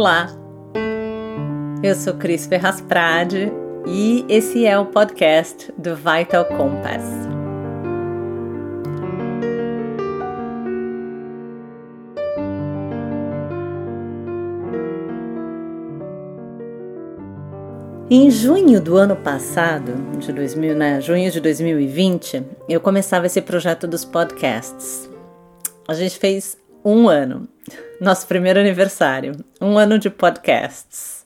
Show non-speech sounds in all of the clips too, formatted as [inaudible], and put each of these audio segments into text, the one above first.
Olá, eu sou Cris Ferraz Prade e esse é o podcast do Vital Compass. Em junho do ano passado, de 2000, né, junho de 2020, eu começava esse projeto dos podcasts. A gente fez um ano, nosso primeiro aniversário, um ano de podcasts,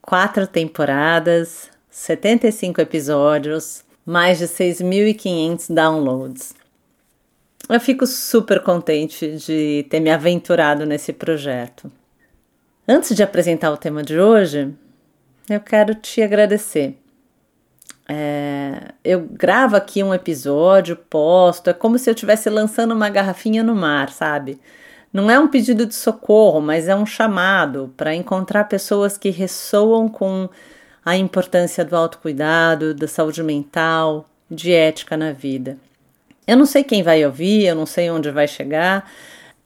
quatro temporadas, 75 episódios, mais de 6.500 downloads. Eu fico super contente de ter me aventurado nesse projeto. Antes de apresentar o tema de hoje, eu quero te agradecer. É, eu gravo aqui um episódio, posto, é como se eu estivesse lançando uma garrafinha no mar, sabe? Não é um pedido de socorro, mas é um chamado para encontrar pessoas que ressoam com a importância do autocuidado, da saúde mental, de ética na vida. Eu não sei quem vai ouvir, eu não sei onde vai chegar,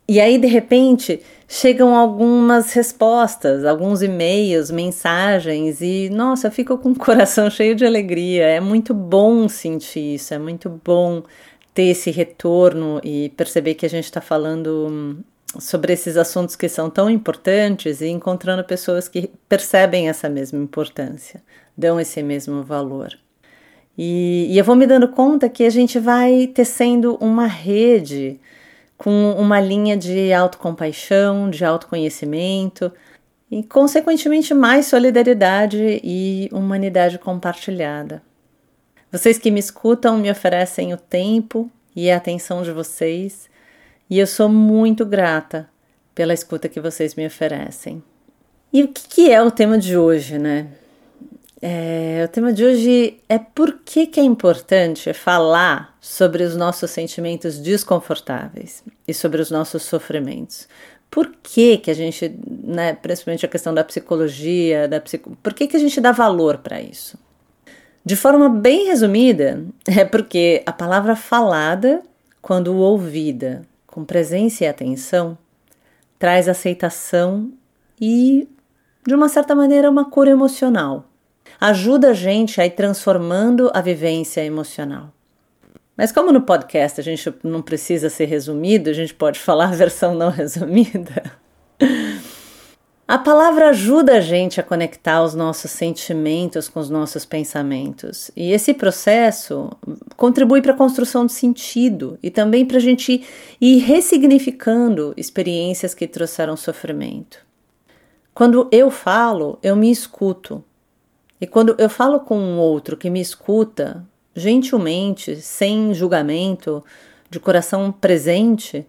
e aí, de repente, chegam algumas respostas, alguns e-mails, mensagens, e nossa, eu fico com o [laughs] coração cheio de alegria. É muito bom sentir isso, é muito bom ter esse retorno e perceber que a gente está falando sobre esses assuntos que são tão importantes e encontrando pessoas que percebem essa mesma importância, dão esse mesmo valor. E, e eu vou me dando conta que a gente vai tecendo uma rede com uma linha de autocompaixão, de autoconhecimento e, consequentemente, mais solidariedade e humanidade compartilhada. Vocês que me escutam me oferecem o tempo e a atenção de vocês, e eu sou muito grata pela escuta que vocês me oferecem. E o que é o tema de hoje, né? É, o tema de hoje é por que, que é importante falar sobre os nossos sentimentos desconfortáveis e sobre os nossos sofrimentos. Por que, que a gente, né, principalmente a questão da psicologia, da psico, por que, que a gente dá valor para isso? De forma bem resumida, [laughs] é porque a palavra falada, quando ouvida com presença e atenção, traz aceitação e, de uma certa maneira, uma cura emocional ajuda a gente a ir transformando a vivência emocional. Mas como no podcast a gente não precisa ser resumido, a gente pode [laughs] falar a versão não resumida. A palavra ajuda a gente a conectar os nossos sentimentos com os nossos pensamentos. E esse processo contribui para a construção de sentido e também para a gente ir ressignificando experiências que trouxeram sofrimento. Quando eu falo, eu me escuto. E quando eu falo com um outro que me escuta, gentilmente, sem julgamento, de coração presente,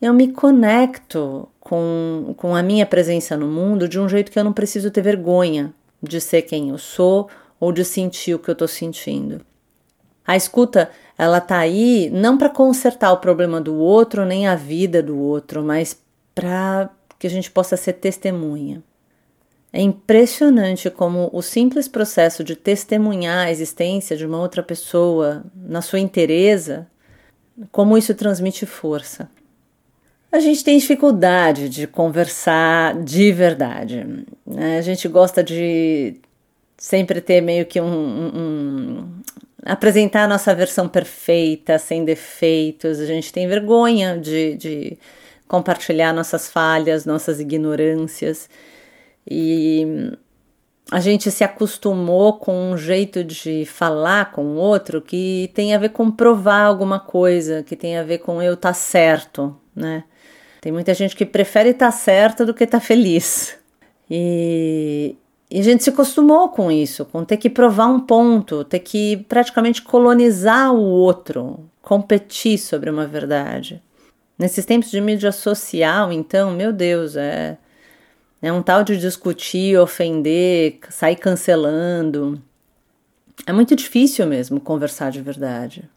eu me conecto com, com a minha presença no mundo de um jeito que eu não preciso ter vergonha de ser quem eu sou ou de sentir o que eu estou sentindo. A escuta, ela tá aí não para consertar o problema do outro nem a vida do outro, mas para que a gente possa ser testemunha. É impressionante como o simples processo de testemunhar a existência de uma outra pessoa na sua inteireza, como isso transmite força. A gente tem dificuldade de conversar de verdade. Né? A gente gosta de sempre ter meio que um, um, um, apresentar a nossa versão perfeita, sem defeitos. A gente tem vergonha de, de compartilhar nossas falhas, nossas ignorâncias. E a gente se acostumou com um jeito de falar com o outro que tem a ver com provar alguma coisa, que tem a ver com eu estar tá certo, né? Tem muita gente que prefere estar tá certa do que estar tá feliz. E, e a gente se acostumou com isso, com ter que provar um ponto, ter que praticamente colonizar o outro, competir sobre uma verdade. Nesses tempos de mídia social, então, meu Deus, é é um tal de discutir, ofender, sair cancelando. É muito difícil mesmo conversar de verdade.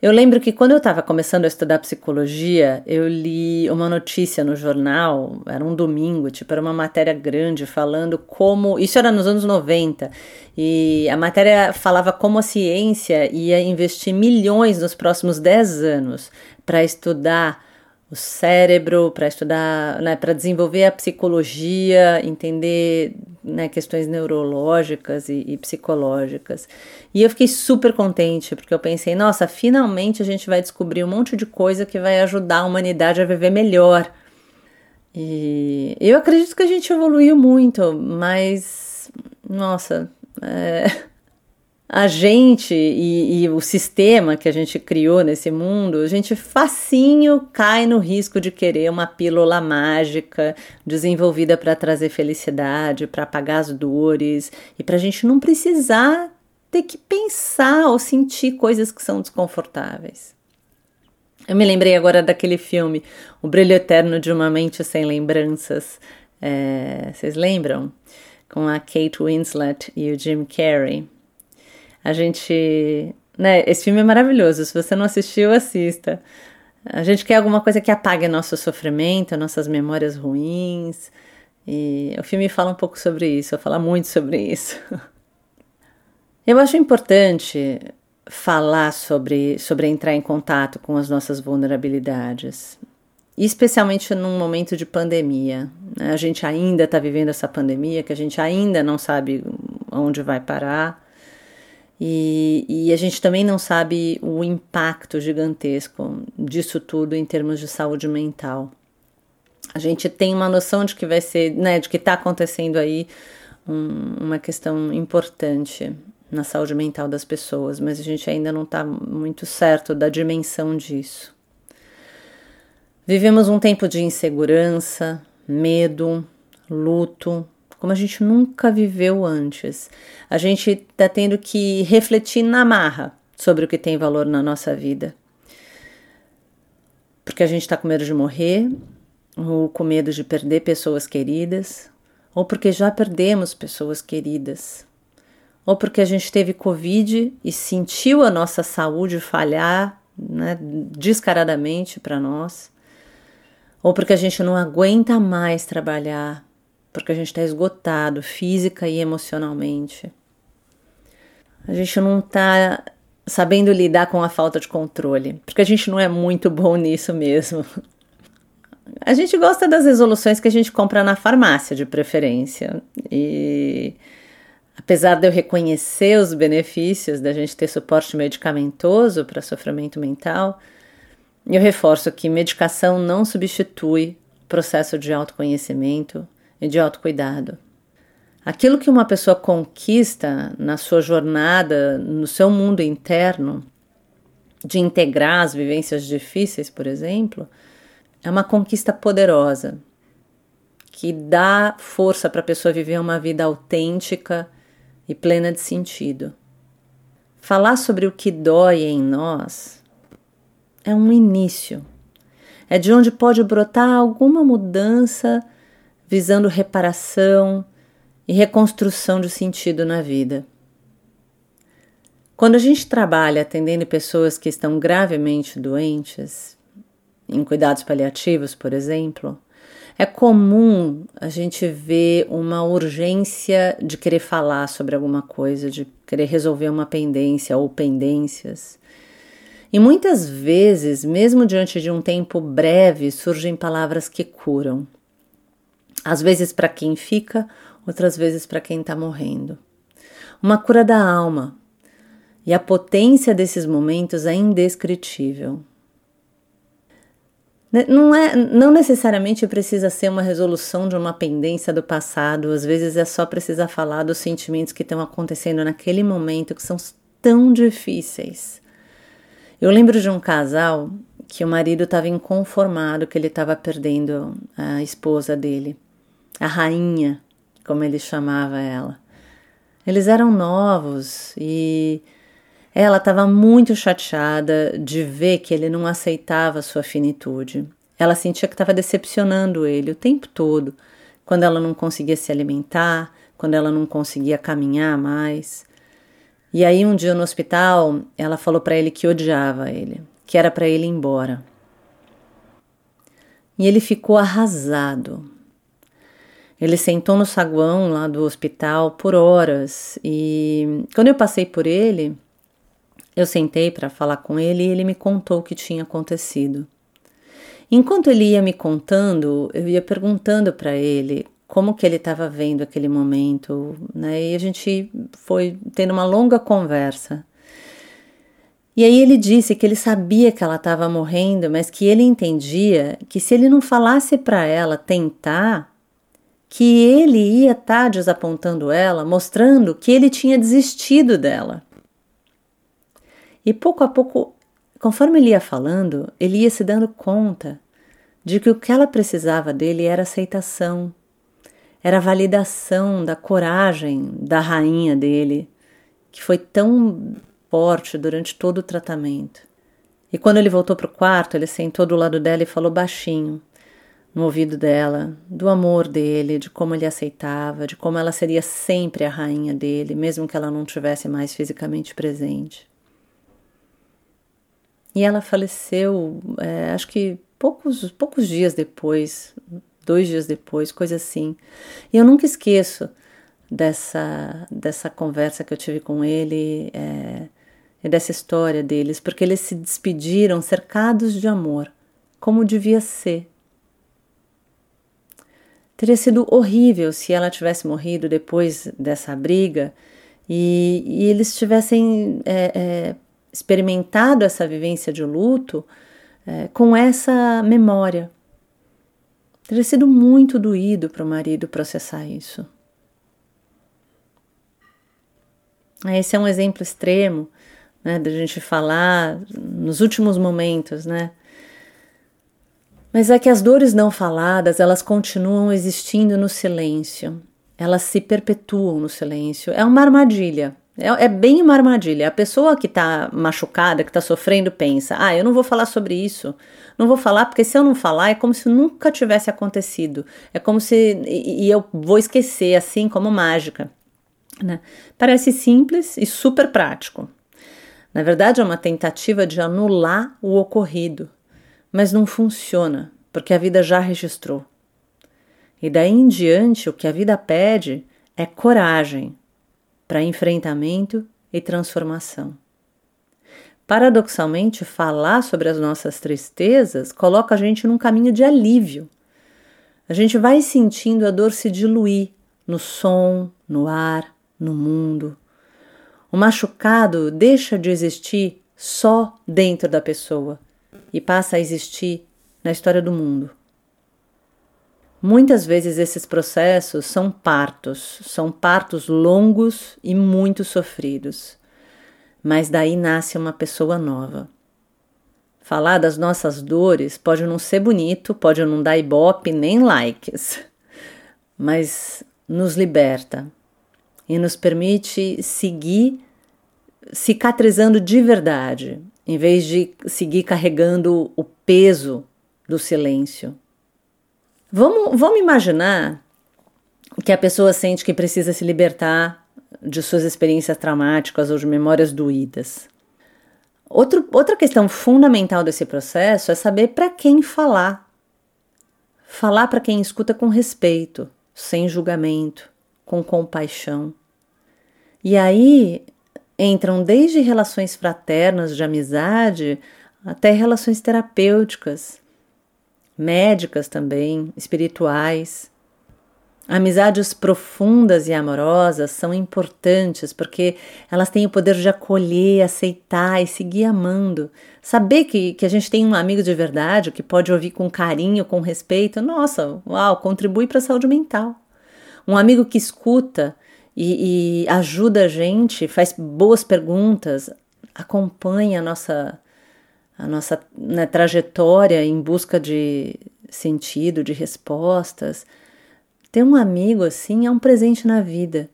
Eu lembro que quando eu estava começando a estudar psicologia, eu li uma notícia no jornal, era um domingo, tipo, era uma matéria grande falando como. Isso era nos anos 90, e a matéria falava como a ciência ia investir milhões nos próximos 10 anos para estudar o cérebro, para estudar, né, para desenvolver a psicologia, entender né, questões neurológicas e, e, psicológicas. E eu fiquei super contente, porque eu pensei, nossa, finalmente a gente vai descobrir um monte de coisa que vai ajudar a humanidade a viver melhor. E eu acredito que a gente evoluiu muito, mas, nossa, é a gente e, e, o sistema que a gente criou nesse mundo, a gente facinho cai no risco de querer uma pílula mágica desenvolvida para trazer felicidade, para apagar as dores e para a gente não precisar ter que pensar ou sentir coisas que são desconfortáveis. Eu me lembrei agora daquele filme O Brilho Eterno de uma Mente Sem Lembranças. É, vocês lembram? Com a Kate Winslet e o Jim Carrey. A gente. Né, esse filme é maravilhoso. Se você não assistiu, assista. A gente quer alguma coisa que apague nosso sofrimento, nossas memórias ruins. E o filme fala um pouco sobre isso, fala muito sobre isso. [laughs] Eu acho importante falar sobre, sobre entrar em contato com as nossas vulnerabilidades, especialmente num momento de pandemia. Né? A gente ainda está vivendo essa pandemia, que a gente ainda não sabe onde vai parar. E, e, a gente também não sabe o impacto gigantesco disso tudo em termos de saúde mental. A gente tem uma noção de que vai ser, né, de que está acontecendo aí um, uma questão importante na saúde mental das pessoas, mas a gente ainda não está muito certo da dimensão disso. Vivemos um tempo de insegurança, medo, luto, como a gente nunca viveu antes. A gente está tendo que refletir na marra sobre o que tem valor na nossa vida. Porque a gente está com medo de morrer, ou com medo de perder pessoas queridas, ou porque já perdemos pessoas queridas, ou porque a gente teve Covid e sentiu a nossa saúde falhar né, descaradamente para nós, ou porque a gente não aguenta mais trabalhar porque a gente está esgotado física e emocionalmente. A gente não está sabendo lidar com a falta de controle, porque a gente não é muito bom nisso mesmo. A gente gosta das resoluções que a gente compra na farmácia, de preferência. E apesar de eu reconhecer os benefícios da gente ter suporte medicamentoso para sofrimento mental, eu reforço que medicação não substitui processo de autoconhecimento e de autocuidado. Aquilo que uma pessoa conquista na sua jornada, no seu mundo interno, de integrar as vivências difíceis, por exemplo, é uma conquista poderosa que dá força para a pessoa viver uma vida autêntica e plena de sentido. Falar sobre o que dói em nós é um início, é de onde pode brotar alguma mudança visando reparação e reconstrução de sentido na vida. Quando a gente trabalha atendendo pessoas que estão gravemente doentes, em cuidados paliativos, por exemplo, é comum a gente ver uma urgência de querer falar sobre alguma coisa, de querer resolver uma pendência ou pendências. E muitas vezes, mesmo diante de um tempo breve, surgem palavras que curam. Às vezes para quem fica, outras vezes para quem está morrendo. Uma cura da alma. E a potência desses momentos é indescritível. Não, é, não necessariamente precisa ser uma resolução de uma pendência do passado, às vezes é só precisar falar dos sentimentos que estão acontecendo naquele momento que são tão difíceis. Eu lembro de um casal que o marido estava inconformado que ele estava perdendo a esposa dele a rainha, como ele chamava ela. Eles eram novos e ela estava muito chateada de ver que ele não aceitava sua finitude. Ela sentia que estava decepcionando ele o tempo todo, quando ela não conseguia se alimentar, quando ela não conseguia caminhar mais. E aí um dia no hospital, ela falou para ele que odiava ele, que era para ele ir embora. E ele ficou arrasado, ele sentou no saguão lá do hospital por horas e quando eu passei por ele, eu sentei para falar com ele e ele me contou o que tinha acontecido. Enquanto ele ia me contando, eu ia perguntando para ele como que ele estava vendo aquele momento, né? E a gente foi tendo uma longa conversa. E aí ele disse que ele sabia que ela estava morrendo, mas que ele entendia que se ele não falasse para ela tentar, que ele ia estar desapontando ela, mostrando que ele tinha desistido dela. E pouco a pouco, conforme ele ia falando, ele ia se dando conta de que o que ela precisava dele era aceitação, era validação da coragem da rainha dele, que foi tão forte durante todo o tratamento. E quando ele voltou para o quarto, ele sentou do lado dela e falou baixinho, no ouvido dela, do amor dele, de como ele aceitava, de como ela seria sempre a rainha dele, mesmo que ela não tivesse mais fisicamente presente. E ela faleceu, é, acho que poucos, poucos dias depois, dois dias depois, coisa assim. E eu nunca esqueço dessa, dessa conversa que eu tive com ele é, e dessa história deles, porque eles se despediram cercados de amor, como devia ser. Teria sido horrível se ela tivesse morrido depois dessa briga e, e eles tivessem é, é, experimentado essa vivência de luto é, com essa memória. Teria sido muito doído para o marido processar isso. Esse é um exemplo extremo, né, da gente falar nos últimos momentos, né? Mas é que as dores não faladas, elas continuam existindo no silêncio. Elas se perpetuam no silêncio. É uma armadilha. É, é bem uma armadilha. A pessoa que está machucada, que está sofrendo, pensa: ah, eu não vou falar sobre isso. Não vou falar porque se eu não falar é como se nunca tivesse acontecido. É como se. E, e eu vou esquecer, assim como mágica. Né? Parece simples e super prático. Na verdade, é uma tentativa de anular o ocorrido, mas não funciona, porque a vida já registrou. E daí em diante, o que a vida pede é coragem para enfrentamento e transformação. Paradoxalmente, falar sobre as nossas tristezas coloca a gente num caminho de alívio. A gente vai sentindo a dor se diluir no som, no ar, no mundo. O machucado deixa de existir só dentro da pessoa e passa a existir na história do mundo. Muitas vezes esses processos são partos, são partos longos e muito sofridos, mas daí nasce uma pessoa nova. Falar das nossas dores pode não ser bonito, pode não dar ibope nem likes, mas nos liberta e nos permite seguir cicatrizando de verdade, em vez de seguir carregando o peso do silêncio. Vamos, vamos imaginar que a pessoa sente que precisa se libertar de suas experiências traumáticas ou de memórias doídas. Outro, outra questão fundamental desse processo é saber para quem falar. Falar para quem escuta com respeito, sem julgamento, com compaixão. E aí entram desde relações fraternas de amizade até relações terapêuticas, médicas também, espirituais. Amizades profundas e amorosas são importantes porque elas têm o poder de acolher, aceitar e seguir amando. Saber que, que a gente tem um amigo de verdade que pode ouvir com carinho, com respeito, nossa, uau, contribui para a saúde mental. Um amigo que escuta e, e ajuda a gente, faz boas perguntas, acompanha a nossa a nossa né, trajetória em busca de sentido, de respostas. Ter um amigo assim é um presente na vida.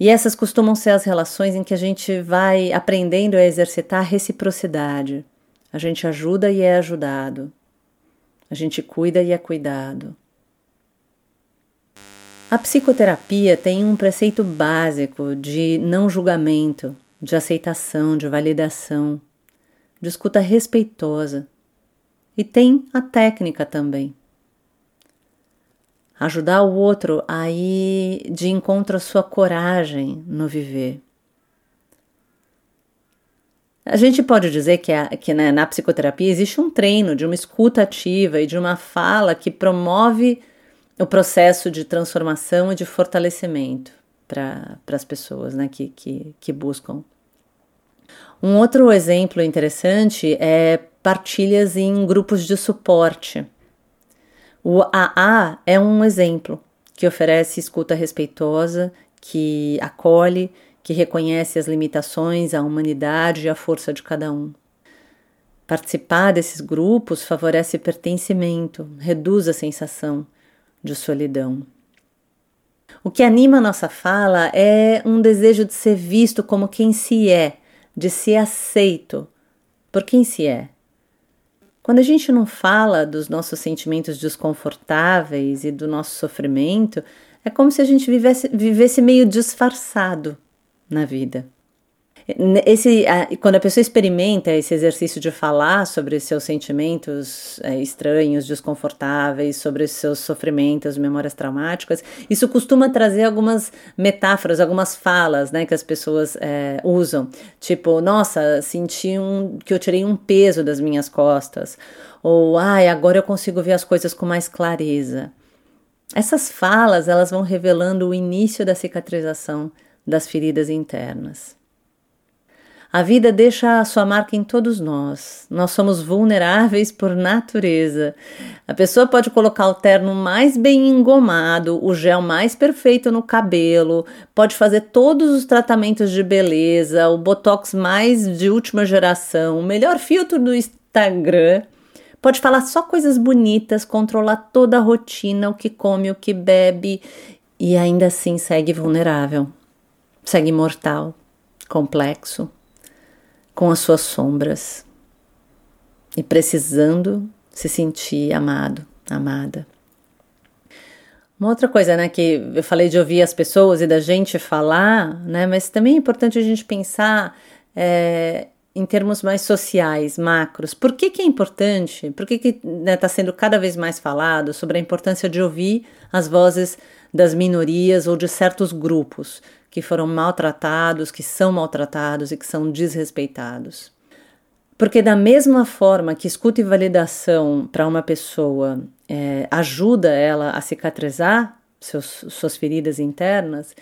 E essas costumam ser as relações em que a gente vai aprendendo a exercitar a reciprocidade. A gente ajuda e é ajudado. A gente cuida e é cuidado. A psicoterapia tem um preceito básico de não julgamento, de aceitação, de validação de escuta respeitosa. E tem a técnica também. Ajudar o outro a ir de encontro à sua coragem no viver. A gente pode dizer que, a, que né, na psicoterapia existe um treino de uma escuta ativa e de uma fala que promove o processo de transformação e de fortalecimento para as pessoas né, que, que, que buscam. Um outro exemplo interessante é partilhas em grupos de suporte. O AA é um exemplo que oferece escuta respeitosa, que acolhe que reconhece as limitações, a humanidade e a força de cada um. Participar desses grupos favorece pertencimento, reduz a sensação de solidão. O que anima nossa fala é um desejo de ser visto como quem se é, de ser aceito por quem se é. Quando a gente não fala dos nossos sentimentos desconfortáveis e do nosso sofrimento, é como se a gente vivesse, vivesse meio disfarçado na vida. Esse, quando a pessoa experimenta esse exercício de falar sobre seus sentimentos é, estranhos, desconfortáveis, sobre seus sofrimentos, memórias traumáticas, isso costuma trazer algumas metáforas, algumas falas né, que as pessoas é, usam. Tipo, nossa, senti um, que eu tirei um peso das minhas costas. Ou, ai, agora eu consigo ver as coisas com mais clareza. Essas falas, elas vão revelando o início da cicatrização das feridas internas. A vida deixa a sua marca em todos nós. Nós somos vulneráveis por natureza. A pessoa pode colocar o terno mais bem engomado, o gel mais perfeito no cabelo, pode fazer todos os tratamentos de beleza, o botox mais de última geração, o melhor filtro do Instagram. Pode falar só coisas bonitas, controlar toda a rotina, o que come, o que bebe e ainda assim segue vulnerável segue mortal, complexo, com as suas sombras e precisando se sentir amado, amada. Uma outra coisa, né, que eu falei de ouvir as pessoas e da gente falar, né, mas também é importante a gente pensar é, em termos mais sociais, macros. Por que, que é importante? Por que está né, tá sendo cada vez mais falado sobre a importância de ouvir as vozes das minorias ou de certos grupos? Que foram maltratados, que são maltratados e que são desrespeitados. Porque, da mesma forma que escuta e validação para uma pessoa é, ajuda ela a cicatrizar seus, suas feridas internas,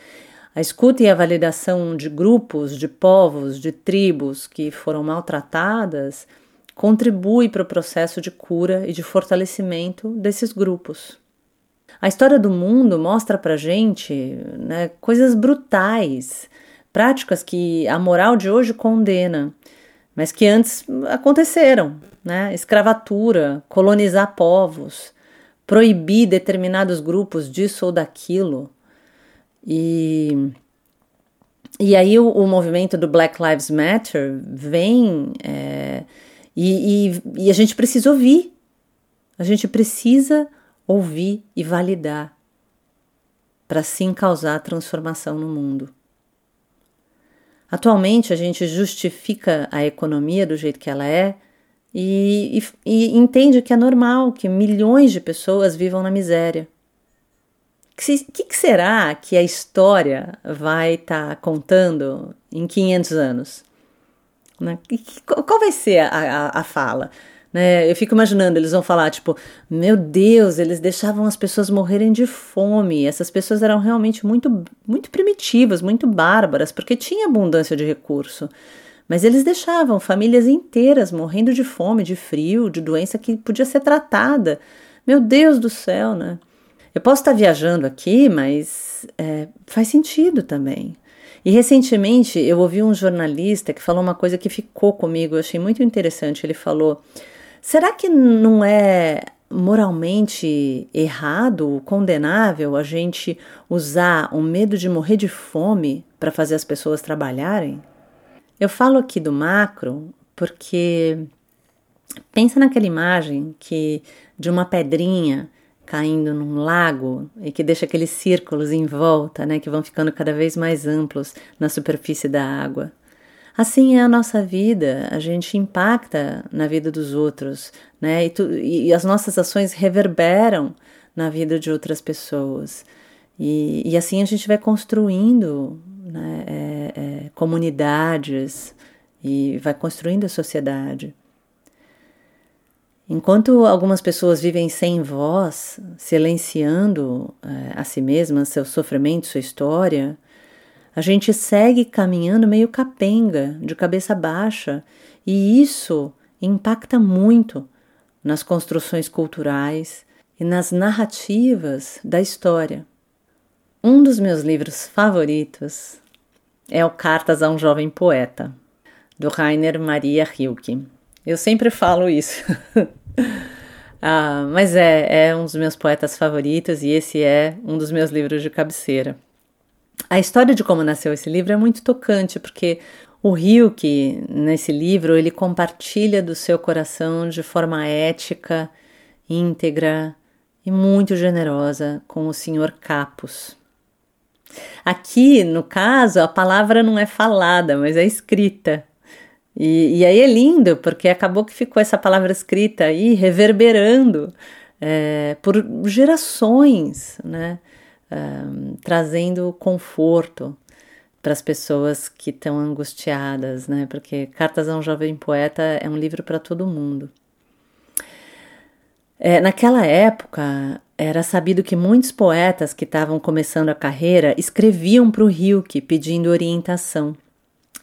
a escuta e a validação de grupos, de povos, de tribos que foram maltratadas contribui para o processo de cura e de fortalecimento desses grupos. A história do mundo mostra pra gente né, coisas brutais, práticas que a moral de hoje condena, mas que antes aconteceram, né? Escravatura, colonizar povos, proibir determinados grupos disso ou daquilo. E, e aí o, o movimento do Black Lives Matter vem é, e, e, e a gente precisa ouvir. A gente precisa ouvir e validar, para sim causar transformação no mundo. Atualmente a gente justifica a economia do jeito que ela é e, e, e entende que é normal que milhões de pessoas vivam na miséria. O que, que, será que a história vai estar tá contando em 500 anos? Né? Qual vai ser a, a, a fala? Né? Eu fico imaginando, eles vão falar, tipo, meu Deus, eles deixavam as pessoas morrerem de fome. Essas pessoas eram realmente muito, muito primitivas, muito bárbaras, porque tinha abundância de recurso. Mas eles deixavam famílias inteiras morrendo de fome, de frio, de doença que podia ser tratada. Meu Deus do céu, né? Eu posso estar viajando aqui, mas é, faz sentido também. E recentemente eu ouvi um jornalista que falou uma coisa que ficou comigo, eu achei muito interessante. Ele falou: Será que não é moralmente errado, condenável a gente usar o medo de morrer de fome para fazer as pessoas trabalharem? Eu falo aqui do macro porque pensa naquela imagem que de uma pedrinha caindo num lago e que deixa aqueles círculos em volta, né, que vão ficando cada vez mais amplos na superfície da água. Assim é a nossa vida, a gente impacta na vida dos outros, né? E, tu, e as nossas ações reverberam na vida de outras pessoas. E, e assim a gente vai construindo né, é, é, comunidades e vai construindo a sociedade. Enquanto algumas pessoas vivem sem voz, silenciando é, a si mesmas seu sofrimento, sua história, a gente segue caminhando meio capenga, de cabeça baixa, e isso impacta muito nas construções culturais e nas narrativas da história. Um dos meus livros favoritos é o Cartas a um Jovem Poeta, do Rainer Maria Rilke. Eu sempre falo isso. [laughs] ah, mas é, é um dos meus poetas favoritos e esse é um dos meus livros de cabeceira. A história de como nasceu esse livro é muito tocante, porque o Rilke, nesse livro, ele compartilha do seu coração de forma ética, íntegra e muito generosa com o Sr. Capus. Aqui, no caso, a palavra não é falada, mas é escrita. E, e aí é lindo, porque acabou que ficou essa palavra escrita aí reverberando é, por gerações, né? Trazendo conforto para as pessoas que estão angustiadas, né? Porque Cartas a um Jovem Poeta é um livro para todo mundo. É, naquela época, era sabido que muitos poetas que estavam começando a carreira escreviam para o Hilke pedindo orientação.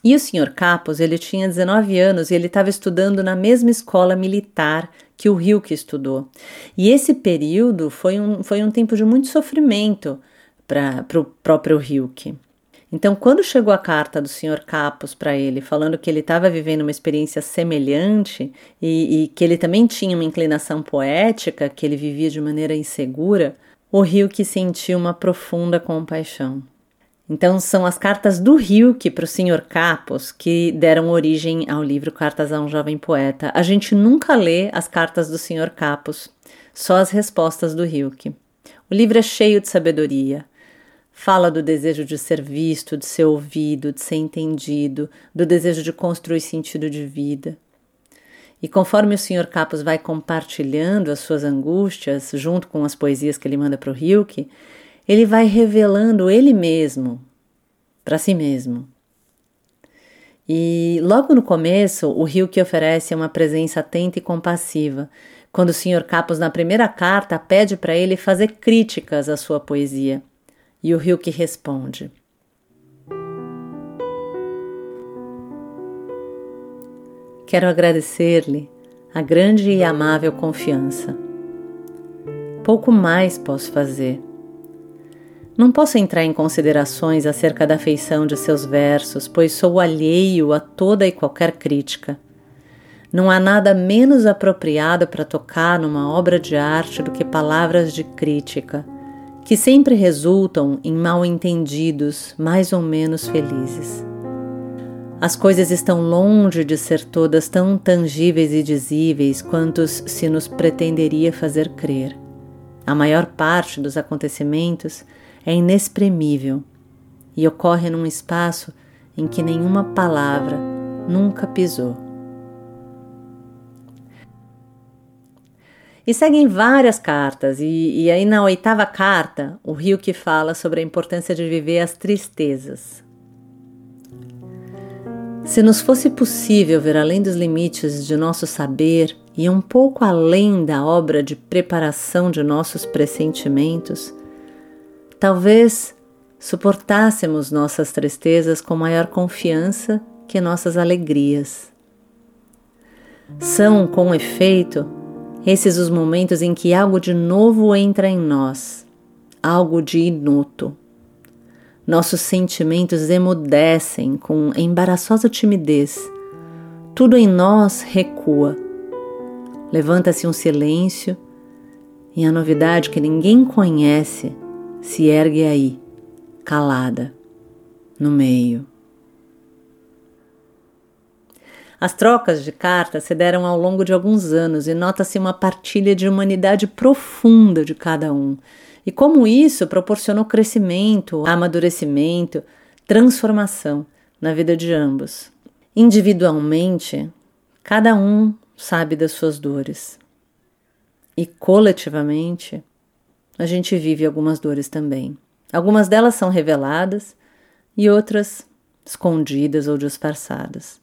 E o Sr. Capos, ele tinha 19 anos e ele estava estudando na mesma escola militar que o Hilke estudou. E esse período foi um, foi um tempo de muito sofrimento para o próprio Hilke. Então, quando chegou a carta do Sr. Capos para ele, falando que ele estava vivendo uma experiência semelhante e, e, que ele também tinha uma inclinação poética, que ele vivia de maneira insegura, o Hilke sentiu uma profunda compaixão. Então, são as cartas do Hilke para o Sr. Capos que deram origem ao livro Cartas a um Jovem Poeta. A gente nunca lê as cartas do Sr. Capos, só as respostas do Hilke. O livro é cheio de sabedoria. Fala do desejo de ser visto, de ser ouvido, de ser entendido, do desejo de construir sentido de vida. E conforme o Sr. Capos vai compartilhando as suas angústias, junto com as poesias que ele manda para o Hilke, ele vai revelando ele mesmo para si mesmo. E logo no começo, o rio que oferece uma presença atenta e compassiva, quando o Sr. Capos, na primeira carta, pede para ele fazer críticas à sua poesia. E o rio que responde: Quero agradecer-lhe a grande e amável confiança. Pouco mais posso fazer não posso entrar em considerações acerca da feição de seus versos, pois sou alheio a toda e qualquer crítica. Não há nada menos apropriado para tocar numa obra de arte do que palavras de crítica, que sempre resultam em mal-entendidos mais ou menos felizes. As coisas estão longe de ser todas tão tangíveis e dizíveis quantos se nos pretenderia fazer crer. A maior parte dos acontecimentos é inexprimível e ocorre num espaço em que nenhuma palavra nunca pisou. E seguem várias cartas, e, e, aí na oitava carta, o Rio que fala sobre a importância de viver as tristezas. Se nos fosse possível ver além dos limites de nosso saber e um pouco além da obra de preparação de nossos pressentimentos, Talvez suportássemos nossas tristezas com maior confiança que nossas alegrias. São, com efeito, esses os momentos em que algo de novo entra em nós, algo de inuto. Nossos sentimentos emudecem com embaraçosa timidez. Tudo em nós recua. Levanta-se um silêncio e a novidade que ninguém conhece se ergue aí, calada, no meio. As trocas de cartas se deram ao longo de alguns anos e nota-se uma partilha de humanidade profunda de cada um. E como isso proporcionou crescimento, amadurecimento, transformação na vida de ambos. Individualmente, cada um sabe das suas dores. E coletivamente, a gente vive algumas dores também. Algumas delas são reveladas e outras escondidas ou disfarçadas.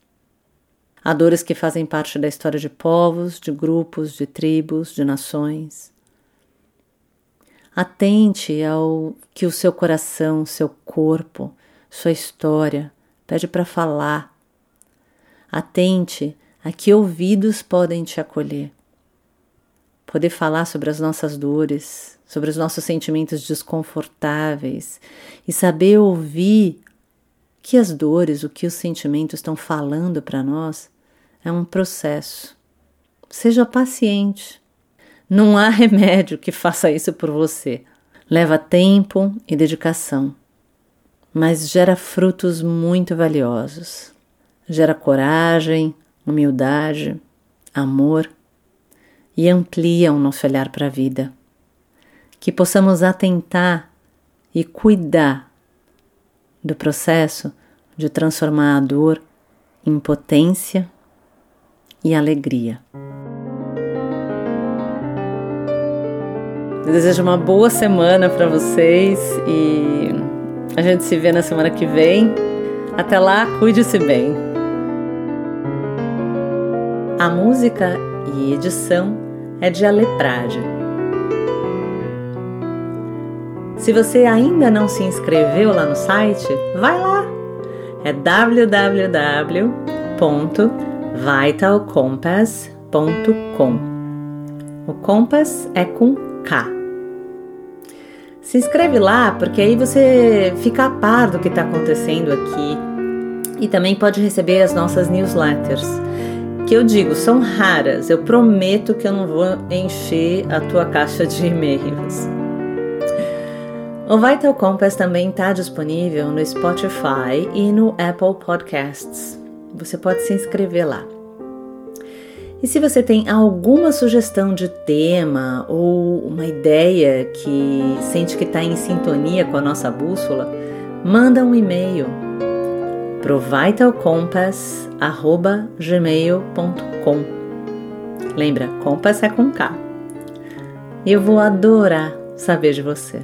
Há dores que fazem parte da história de povos, de grupos, de tribos, de nações. Atente ao que o seu coração, seu corpo, sua história pede para falar. Atente a que ouvidos podem te acolher. Poder falar sobre as nossas dores, sobre os nossos sentimentos desconfortáveis e saber ouvir que as dores, o que os sentimentos estão falando para nós é um processo. Seja paciente. Não há [laughs] remédio que faça isso por você. Leva tempo e dedicação, mas gera frutos muito valiosos. Gera coragem, humildade, amor e amplia o nosso olhar para a vida. Que possamos atentar e cuidar do processo de transformar a dor em potência e alegria. Eu desejo uma boa semana para vocês e a gente se vê na semana que vem. Até lá, cuide-se bem. A música e edição é de Aleprade. Se você ainda não se inscreveu lá no site, vai lá. É www.vitalcompass.com. O Compass é com K. Se inscreve lá, porque aí você fica a par do que está acontecendo aqui e também pode receber as nossas newsletters. Que eu digo, são raras, eu prometo que eu não vou encher a tua caixa de e-mails. O Vital Compass também está disponível no Spotify e no Apple Podcasts. Você pode se inscrever lá. E se você tem alguma sugestão de tema ou uma ideia que sente que está em sintonia com a nossa bússola, manda um e-mail para vitalcompass.gmail.com Lembra, compass é com K. Eu vou adorar saber de você.